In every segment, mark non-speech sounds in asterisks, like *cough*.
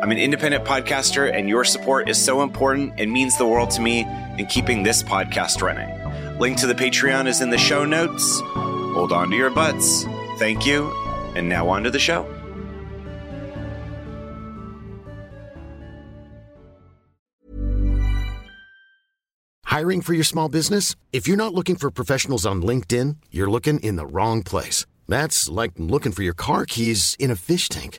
I'm an independent podcaster, and your support is so important and means the world to me in keeping this podcast running. Link to the Patreon is in the show notes. Hold on to your butts. Thank you. And now on to the show. Hiring for your small business? If you're not looking for professionals on LinkedIn, you're looking in the wrong place. That's like looking for your car keys in a fish tank.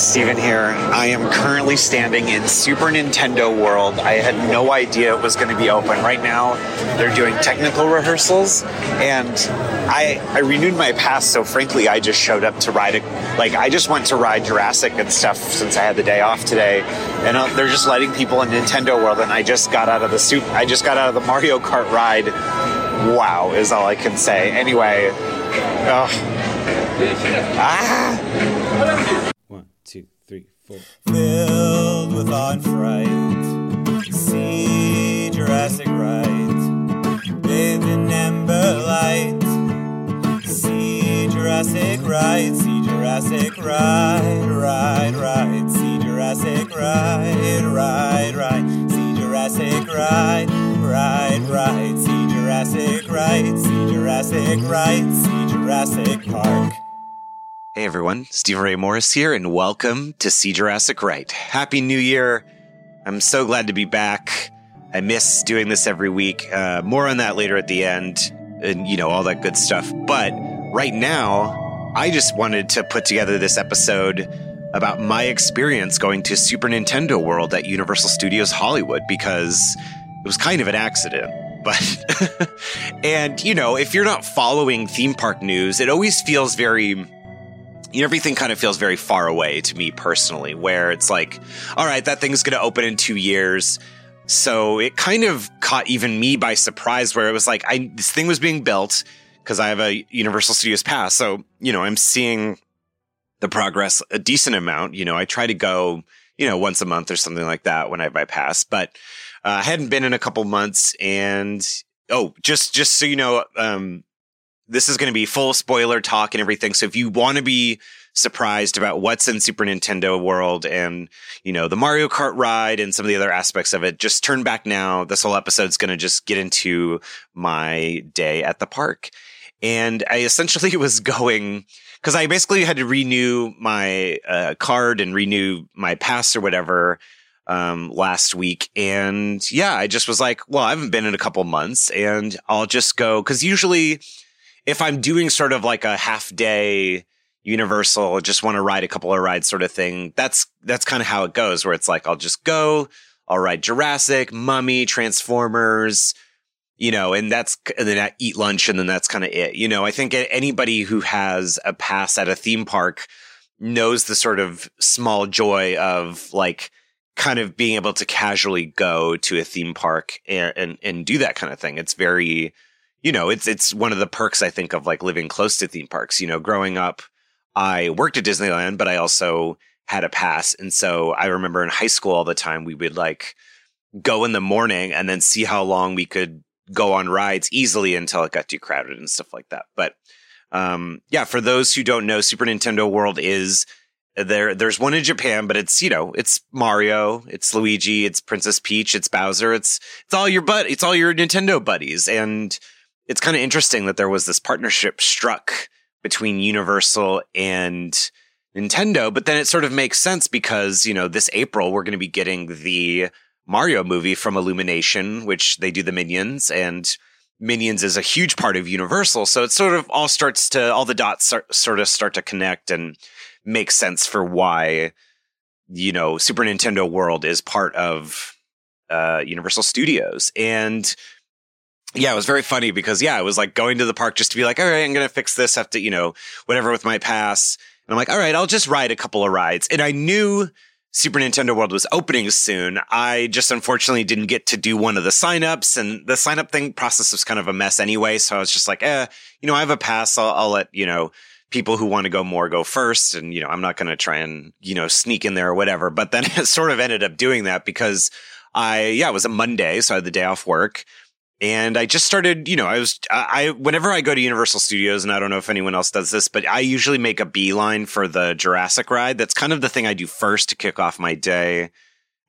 Stephen here. I am currently standing in Super Nintendo World. I had no idea it was going to be open. Right now, they're doing technical rehearsals, and I I renewed my pass. So frankly, I just showed up to ride it. Like I just went to ride Jurassic and stuff since I had the day off today, and uh, they're just letting people in Nintendo World. And I just got out of the soup. I just got out of the Mario Kart ride. Wow, is all I can say. Anyway, oh. ah. Filled with and fright. See Jurassic right, bathed in amber light. See Jurassic right, see Jurassic right, right, right. See Jurassic right, right, right. See Jurassic right, right, right. See Jurassic right, see Jurassic right, see Jurassic Park. Hey everyone, Stephen Ray Morris here, and welcome to See Jurassic Right. Happy New Year! I'm so glad to be back. I miss doing this every week. Uh, more on that later at the end, and you know, all that good stuff. But right now, I just wanted to put together this episode about my experience going to Super Nintendo World at Universal Studios Hollywood because it was kind of an accident. *laughs* But, and you know, if you're not following theme park news, it always feels very everything kind of feels very far away to me personally, where it's like, all right, that thing's going to open in two years. So it kind of caught even me by surprise, where it was like, I this thing was being built because I have a Universal Studios pass, so you know, I'm seeing the progress a decent amount. You know, I try to go, you know, once a month or something like that when I have my pass, but uh, I hadn't been in a couple months, and oh, just just so you know, um, this is going to be full spoiler talk and everything. So if you want to be surprised about what's in Super Nintendo World and, you know, the Mario Kart ride and some of the other aspects of it, just turn back now. This whole episode's going to just get into my day at the park. And I essentially *laughs* was going because I basically had to renew my uh, card and renew my pass or whatever um, last week. And yeah, I just was like, well, I haven't been in a couple months and I'll just go because usually if I'm doing sort of like a half day Universal, just want to ride a couple of rides sort of thing, that's that's kind of how it goes. Where it's like I'll just go, I'll ride Jurassic, Mummy, Transformers, you know, and that's, and then I eat lunch and then that's kind of it. You know, I think anybody who has a pass at a theme park knows the sort of small joy of like, kind of being able to casually go to a theme park and, and, and do that kind of thing. It's very, you know, it's it's one of the perks I think of like living close to theme parks. You know, growing up, I worked at Disneyland, but I also had a pass, and so I remember in high school all the time we would like go in the morning and then see how long we could go on rides easily until it got too crowded and stuff like that. But um, yeah, for those who don't know, Super Nintendo World is there there's one in Japan, but it's you know it's Mario, it's Luigi, it's Princess Peach, it's Bowser, it's it's all your but it's all your Nintendo buddies, and it's kind of interesting that there was this partnership struck between Universal and Nintendo, but then it sort of makes sense because you know this April we're going to be getting the Mario movie from Illumination, which they do the Minions and. Minions is a huge part of Universal, so it sort of all starts to all the dots start, sort of start to connect, and makes sense for why you know Super Nintendo World is part of uh, Universal Studios. And yeah, it was very funny because yeah, I was like going to the park just to be like, all right, I'm gonna fix this, have to, you know, whatever with my pass. And I'm like, all right, I'll just ride a couple of rides. And I knew Super Nintendo World was opening soon. I just unfortunately didn't get to do one of the signups and the sign up thing process was kind of a mess anyway. So I was just like, eh, you know, I have a pass. I'll, I'll let, you know, people who want to go more go first. And, you know, I'm not to try and, you know, sneak in there or whatever. But then *laughs* it sort of ended up doing that because I, yeah, it was a Monday. So I had the day off work. And I just started, you know, I was, I, whenever I go to Universal Studios, and I don't know if anyone else does this, but I usually make a beeline for the Jurassic ride. That's kind of the thing I do first to kick off my day.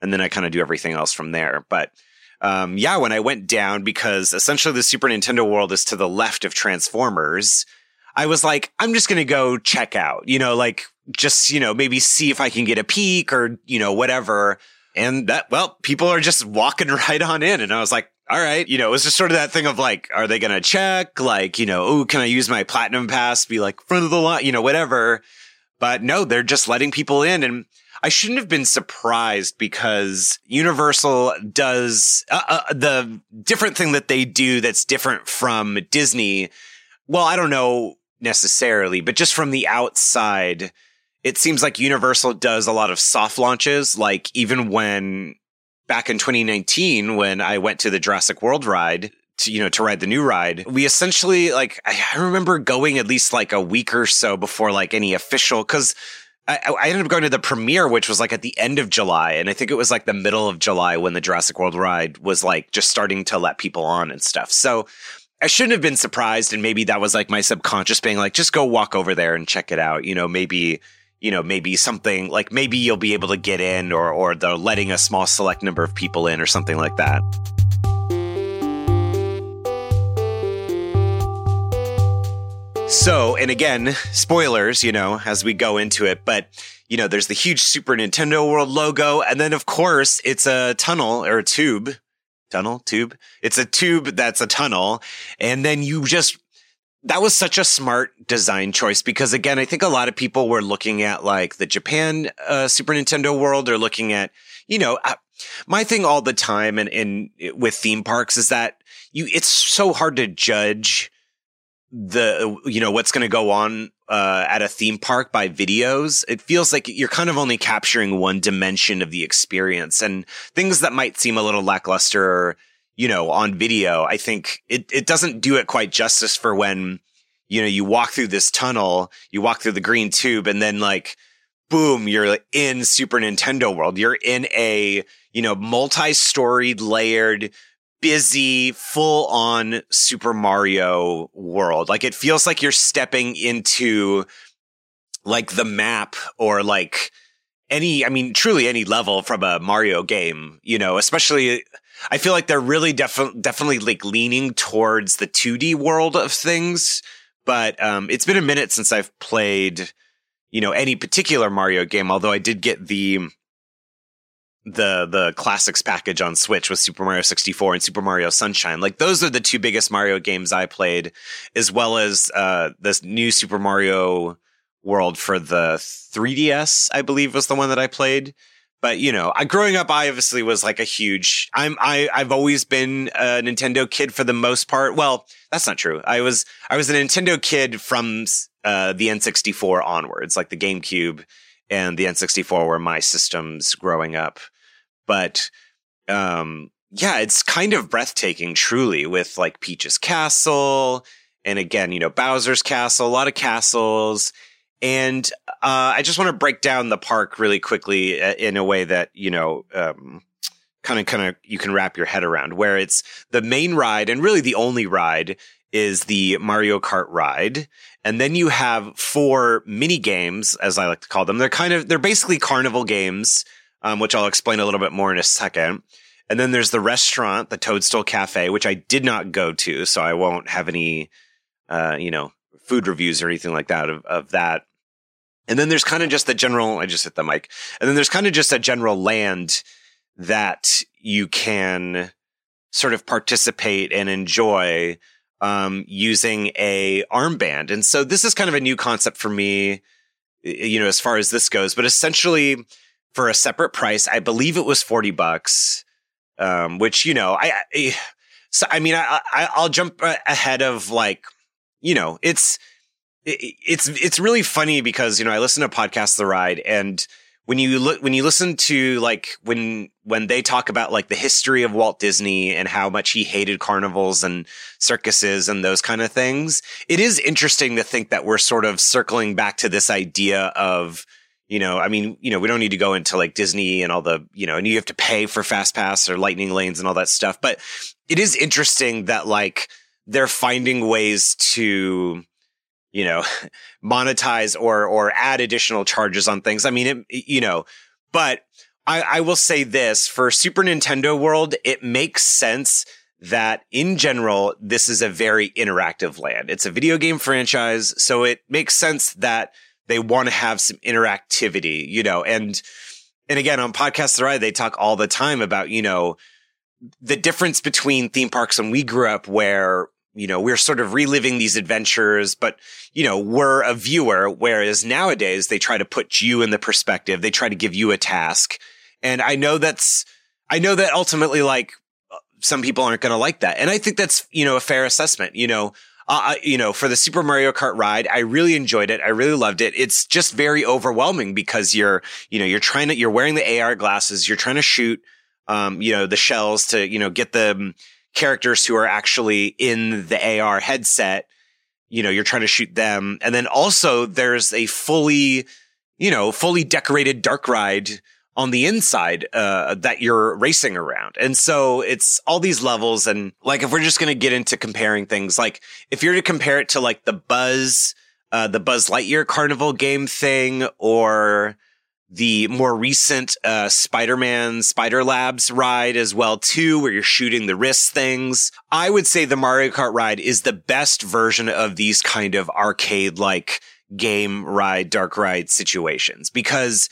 And then I kind of do everything else from there. But, um, yeah, when I went down, because essentially the Super Nintendo world is to the left of Transformers, I was like, I'm just going to go check out, you know, like just, you know, maybe see if I can get a peek or, you know, whatever. And that, well, people are just walking *laughs* right on in. And I was like, all right, you know, it was just sort of that thing of like, are they going to check? Like, you know, oh, can I use my platinum pass? Be like front of the line, you know, whatever. But no, they're just letting people in. And I shouldn't have been surprised because Universal does uh, uh, the different thing that they do that's different from Disney. Well, I don't know necessarily, but just from the outside, it seems like Universal does a lot of soft launches. Like even when back in 2019, when I went to the Jurassic World ride, to, you know, to ride the new ride, we essentially like, I, remember going at least like a week or so before like any official, cause I, I, ended up going to the premiere, which was like at the end of July. And I think it was like the middle of July when the Jurassic World ride was like just starting to let people on and stuff. So I shouldn't have been surprised. And maybe that was like my subconscious being like, just go walk over there and check it out. You know, maybe, you know, maybe something like maybe you'll be able to get in or, or they're letting a small select number of people in or something like that. So, and again, spoilers, you know, as we go into it, but you know, there's the huge Super Nintendo World logo. And then, of course, it's a tunnel or a tube tunnel tube. It's a tube that's a tunnel. And then you just, that was such a smart design choice because again, I think a lot of people were looking at like the Japan uh, Super Nintendo world or looking at, you know, uh, my thing all the time and, and with theme parks is that you, it's so hard to judge the you know what's going to go on uh, at a theme park by videos. It feels like you're kind of only capturing one dimension of the experience and things that might seem a little lackluster you know on video i think it, it doesn't do it quite justice for when you know you walk through this tunnel you walk through the green tube and then like boom you're in super nintendo world you're in a you know multi-storied layered busy, full on Super Mario world. Like it feels like you're stepping into like the map or like any, I mean, truly any level from a Mario game, you know, especially I feel like they're really definitely, definitely like leaning towards the 2D world of things. But, um, it's been a minute since I've played, you know, any particular Mario game, although I did get the, the the classics package on Switch with Super Mario 64 and Super Mario Sunshine. Like those are the two biggest Mario games I played, as well as uh, this new Super Mario World for the 3DS, I believe was the one that I played. But you know, I growing up, I obviously was like a huge. I'm I I've always been a Nintendo kid for the most part. Well, that's not true. I was I was a Nintendo kid from uh, the N64 onwards, like the GameCube and the N64 were my systems growing up. But um, yeah, it's kind of breathtaking, truly, with like Peach's Castle and again, you know, Bowser's Castle, a lot of castles and uh, I just want to break down the park really quickly uh, in a way that you know, kind of, kind of, you can wrap your head around. Where it's the main ride and really the only ride is the Mario Kart ride, and then you have four mini games, as I like to call them. They're kind of, they're basically carnival games, um, which I'll explain a little bit more in a second. And then there's the restaurant, the Toadstool Cafe, which I did not go to, so I won't have any, uh, you know, food reviews or anything like that of, of that. And then there's kind of just the general, I just hit the mic. And then there's kind of just a general land that you can sort of participate and enjoy um, using a armband. And so this is kind of a new concept for me, you know, as far as this goes, but essentially for a separate price, I believe it was 40 bucks. Um, which, you know, I, I so, I mean, I, I, I'll jump ahead of like, you know, it's, it's it's really funny because you know I listen to podcasts the ride and when you look when you listen to like when when they talk about like the history of Walt Disney and how much he hated carnivals and circuses and those kind of things it is interesting to think that we're sort of circling back to this idea of you know I mean you know we don't need to go into like Disney and all the you know and you have to pay for fast pass or lightning lanes and all that stuff but it is interesting that like they're finding ways to you know, *laughs* monetize or or add additional charges on things. I mean, it, you know, but I, I will say this for Super Nintendo World, it makes sense that in general, this is a very interactive land. It's a video game franchise, so it makes sense that they want to have some interactivity, you know, and and again on podcasts the ride, they talk all the time about, you know, the difference between theme parks when we grew up where you know, we're sort of reliving these adventures, but, you know, we're a viewer. Whereas nowadays they try to put you in the perspective. They try to give you a task. And I know that's, I know that ultimately, like, some people aren't going to like that. And I think that's, you know, a fair assessment. You know, uh, you know, for the Super Mario Kart ride, I really enjoyed it. I really loved it. It's just very overwhelming because you're, you know, you're trying to, you're wearing the AR glasses. You're trying to shoot, um, you know, the shells to, you know, get the, characters who are actually in the AR headset. You know, you're trying to shoot them. And then also there's a fully, you know, fully decorated dark ride on the inside uh, that you're racing around. And so it's all these levels. And like, if we're just going to get into comparing things, like if you're to compare it to like the Buzz, uh, the Buzz Lightyear Carnival game thing or, the more recent uh, Spider-Man Spider Labs ride as well too, where you're shooting the wrist things. I would say the Mario Kart ride is the best version of these kind of arcade like game ride, dark ride situations because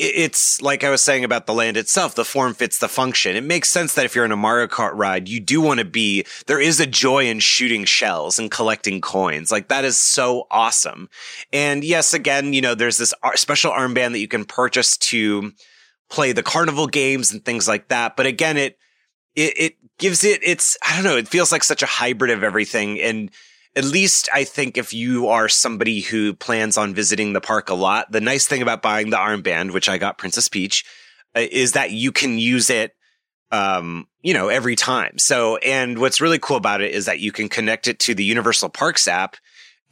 it's like I was saying about the land itself, the form fits the function. It makes sense that if you're in a Mario Kart ride, you do want to be, there is a joy in shooting shells and collecting coins. Like that is so awesome. And yes, again, you know, there's this special armband that you can purchase to play the carnival games and things like that. But again, it, it, it gives it, it's, I don't know, it feels like such a hybrid of everything. And, at least I think if you are somebody who plans on visiting the park a lot, the nice thing about buying the armband, which I got Princess Peach, uh, is that you can use it, um, you know, every time. So, and what's really cool about it is that you can connect it to the Universal Parks app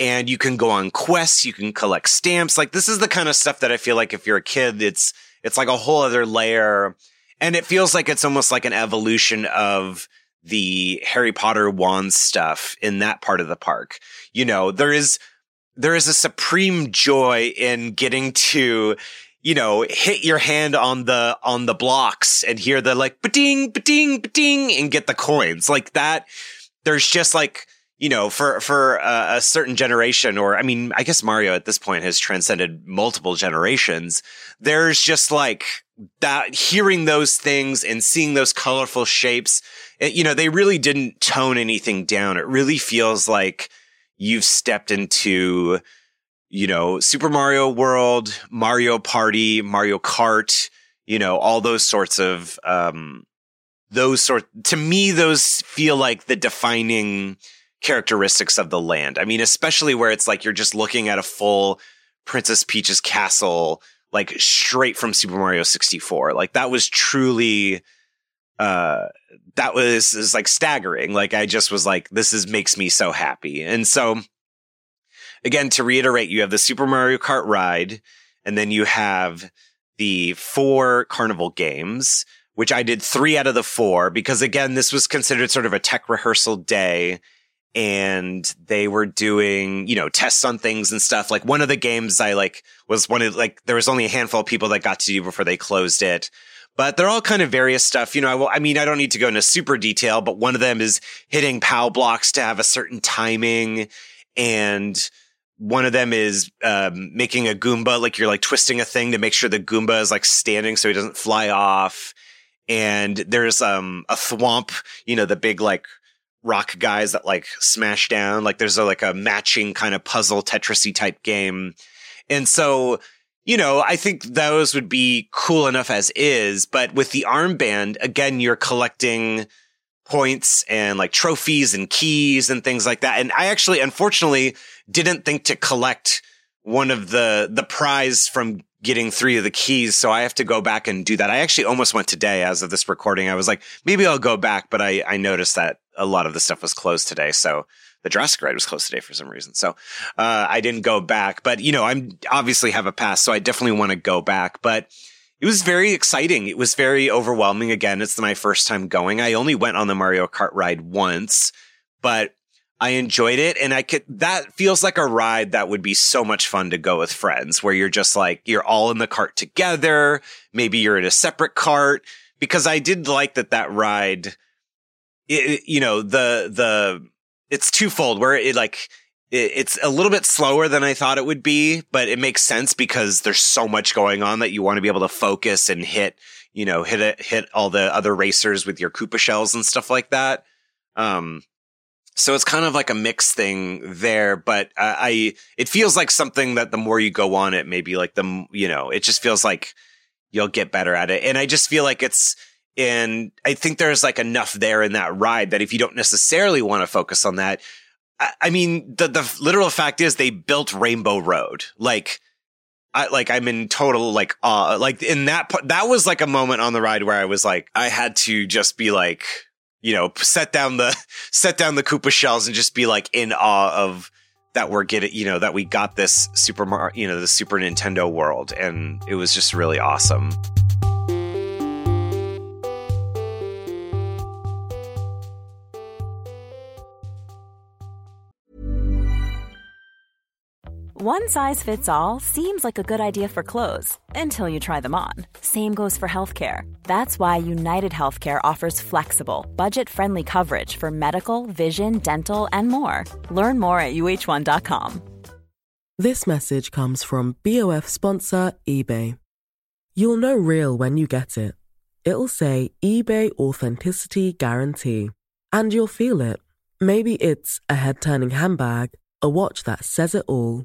and you can go on quests, you can collect stamps. Like this is the kind of stuff that I feel like if you're a kid, it's, it's like a whole other layer. And it feels like it's almost like an evolution of, the Harry Potter wand stuff in that part of the park. You know, there is, there is a supreme joy in getting to, you know, hit your hand on the, on the blocks and hear the like, ba-ding, ba-ding, ba-ding and get the coins like that. There's just like, you know, for, for a, a certain generation, or I mean, I guess Mario at this point has transcended multiple generations. There's just like that hearing those things and seeing those colorful shapes it, you know, they really didn't tone anything down. It really feels like you've stepped into, you know, Super Mario World, Mario Party, Mario Kart, you know, all those sorts of, um, those sort, to me, those feel like the defining characteristics of the land. I mean, especially where it's like you're just looking at a full Princess Peach's castle, like straight from Super Mario 64. Like that was truly, uh, that was is like staggering. Like I just was like, this is makes me so happy. And so again, to reiterate, you have the Super Mario Kart ride, and then you have the four carnival games, which I did three out of the four because again, this was considered sort of a tech rehearsal day. And they were doing, you know, tests on things and stuff. Like one of the games I like was one of like, there was only a handful of people that got to do before they closed it but they're all kind of various stuff. You know, I, I mean, I don't need to go into super detail, but one of them is hitting POW blocks to have a certain timing. And one of them is um, making a Goomba, like you're like twisting a thing to make sure the Goomba is like standing so he doesn't fly off. And there's um, a thwomp, you know, the big like rock guys that like smash down. Like there's a, like a matching kind of puzzle Tetrisy type game. And so you know, I think those would be cool enough as is. But with the armband, again, you're collecting points and like trophies and keys and things like that. And I actually, unfortunately, didn't think to collect one of the, the prize from getting three of the keys. So I have to go back and do that. I actually almost went today as of this recording. I was like, maybe I'll go back, but I, I noticed that a lot of the stuff was closed today. So the Jurassic ride was closed today for some reason. So, uh, I didn't go back, but you know, I'm obviously have a pass. So I definitely want to go back, but it was very exciting. It was very overwhelming. Again, it's my first time going. I only went on the Mario Kart ride once, but I enjoyed it. And I could, that feels like a ride that would be so much fun to go with friends where you're just like, you're all in the cart together. Maybe you're in a separate cart because I did like that that ride, it, you know, the, the, it's twofold where it like it, it's a little bit slower than I thought it would be, but it makes sense because there's so much going on that you want to be able to focus and hit, you know, hit it, hit all the other racers with your Koopa shells and stuff like that. Um, so it's kind of like a mixed thing there, but I, I, it feels like something that the more you go on it, maybe like the, you know, it just feels like you'll get better at it. And I just feel like it's, and I think there's like enough there in that ride that if you don't necessarily want to focus on that, I, I mean, the, the literal fact is they built Rainbow Road. Like, I like I'm in total like awe. Like in that that was like a moment on the ride where I was like I had to just be like you know set down the *laughs* set down the Koopa shells and just be like in awe of that we're getting you know that we got this Super Mario you know the Super Nintendo world and it was just really awesome. One size fits all seems like a good idea for clothes until you try them on. Same goes for healthcare. That's why United Healthcare offers flexible, budget friendly coverage for medical, vision, dental, and more. Learn more at uh1.com. This message comes from BOF sponsor eBay. You'll know real when you get it. It'll say eBay Authenticity Guarantee. And you'll feel it. Maybe it's a head turning handbag, a watch that says it all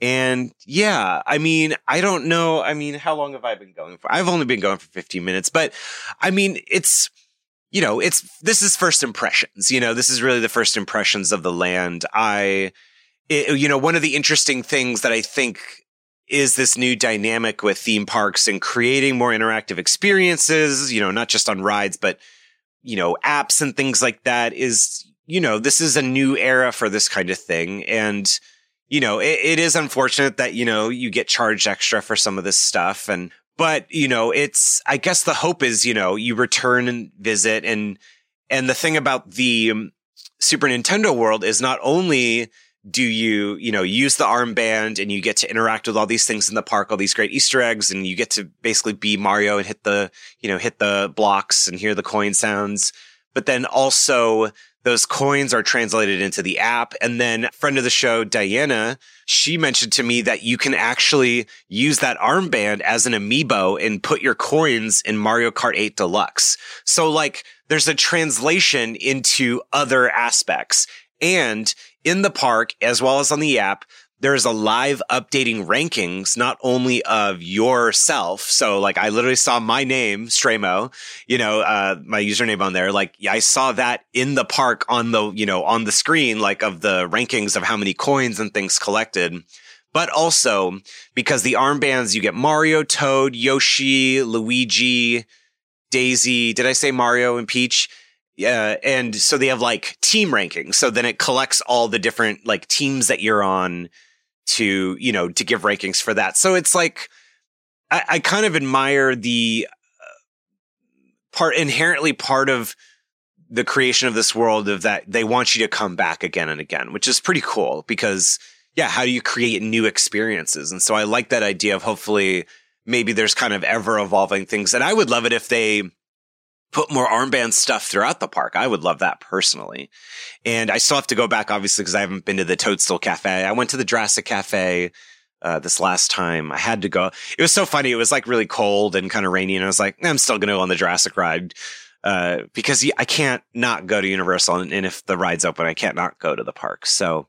And yeah, I mean, I don't know. I mean, how long have I been going for? I've only been going for 15 minutes, but I mean, it's, you know, it's, this is first impressions. You know, this is really the first impressions of the land. I, it, you know, one of the interesting things that I think is this new dynamic with theme parks and creating more interactive experiences, you know, not just on rides, but, you know, apps and things like that is, you know, this is a new era for this kind of thing. And, you know, it, it is unfortunate that, you know, you get charged extra for some of this stuff. And, but, you know, it's, I guess the hope is, you know, you return and visit and, and the thing about the, um, Super Nintendo World is not only do you, you know, use the armband and you get to interact with all these things in the park, all these great Easter eggs, and you get to basically be Mario and hit the, you know, hit the blocks and hear the coin sounds. But then also those coins are translated into the app. And then friend of the show, Diana, she mentioned to me that you can actually use that armband as an amiibo and put your coins in Mario Kart 8 Deluxe. So like there's a translation into other aspects. And in the park, as well as on the app, there's a live updating rankings, not only of yourself. So like I literally saw my name, Straymo, you know, uh, my username on there. Like I saw that in the park on the, you know, on the screen, like of the rankings of how many coins and things collected. But also because the armbands, you get Mario, Toad, Yoshi, Luigi, Daisy. Did I say Mario and Peach? Yeah. And so they have like team rankings. So then it collects all the different like teams that you're on to, you know, to give rankings for that. So it's like, I, I kind of admire the uh, part inherently part of the creation of this world of that they want you to come back again and again, which is pretty cool because yeah, how do you create new experiences? And so I like that idea of hopefully maybe there's kind of ever evolving things. And I would love it if they put more armband stuff throughout the park. I would love that personally. And I still have to go back, obviously, because I haven't been to the Toadstool Cafe. I went to the Jurassic Cafe uh, this last time. I had to go. It was so funny. It was like really cold and kind of rainy. And I was like, I'm still going to go on the Jurassic ride. Uh, because I can't not go to Universal. And, and, if the ride's open, I can't not go to the park. So,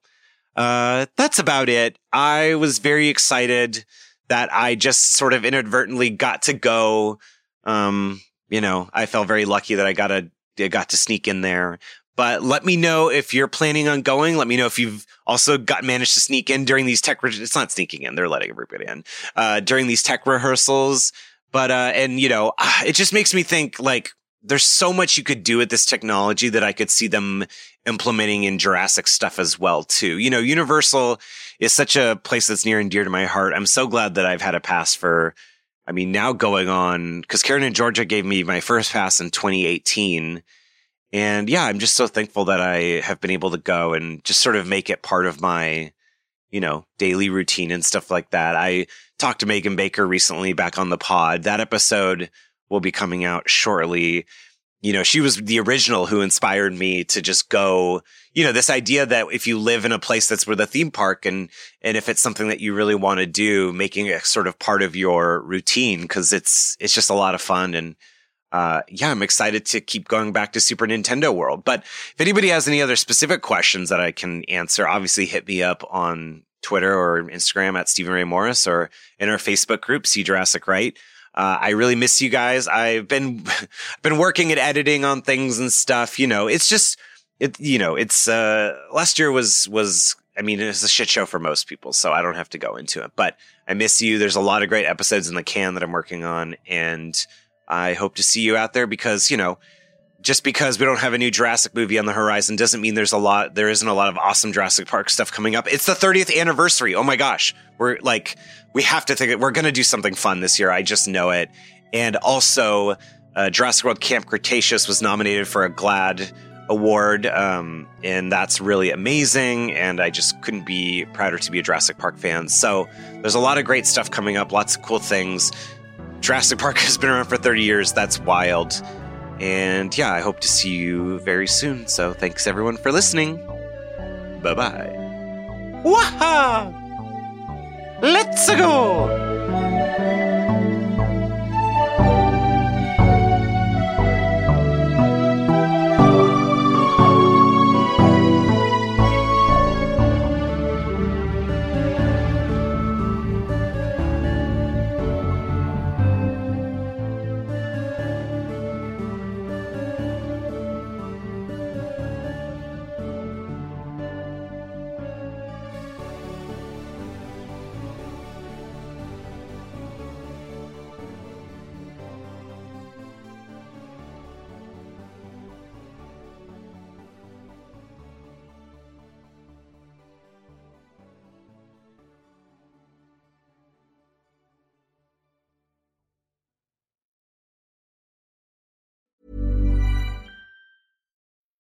uh, that's about it. I was very excited that I just sort of inadvertently got to go, um, you know, I felt very lucky that I got a got to sneak in there. But let me know if you're planning on going. Let me know if you've also got managed to sneak in during these tech. Re- it's not sneaking in; they're letting everybody in uh, during these tech rehearsals. But uh, and you know, *sighs* it just makes me think like there's so much you could do with this technology that I could see them implementing in Jurassic stuff as well too. You know, Universal is such a place that's near and dear to my heart. I'm so glad that I've had a pass for I mean, now going on, because Karen and Georgia gave me my first pass in 2018. And yeah, I'm just so thankful that I have been able to go and just sort of make it part of my, you know, daily routine and stuff like that. I talked to Megan Baker recently back on the pod. That episode will be coming out shortly you know, she was the original who inspired me to just go, you know, this idea that if you live in a place that's where the theme park and, and if it's something that you really want to do, making it sort of part of your routine, cause it's, it's just a lot of fun. And, uh, yeah, I'm excited to keep going back to Super Nintendo World. But if anybody has any other specific questions that I can answer, obviously hit me up on Twitter or Instagram at Stephen Ray Morris or in our Facebook group, See Jurassic Right. Uh, I really miss you guys. I've been *laughs* been working at editing on things and stuff. You know, it's just it. You know, it's uh, last year was was. I mean, it's a shit show for most people, so I don't have to go into it. But I miss you. There's a lot of great episodes in the can that I'm working on, and I hope to see you out there because you know just because we don't have a new Jurassic movie on the horizon doesn't mean there's a lot there isn't a lot of awesome Jurassic Park stuff coming up. It's the 30th anniversary. Oh my gosh. We're like we have to think that we're going to do something fun this year. I just know it. And also uh, Jurassic World Camp Cretaceous was nominated for a GLAAD award um, and that's really amazing and I just couldn't be prouder to be a Jurassic Park fan. So there's a lot of great stuff coming up, lots of cool things. Jurassic Park *laughs* has been around for 30 years. That's wild. And yeah, I hope to see you very soon. So thanks everyone for listening. Bye bye. Waha! Let's go!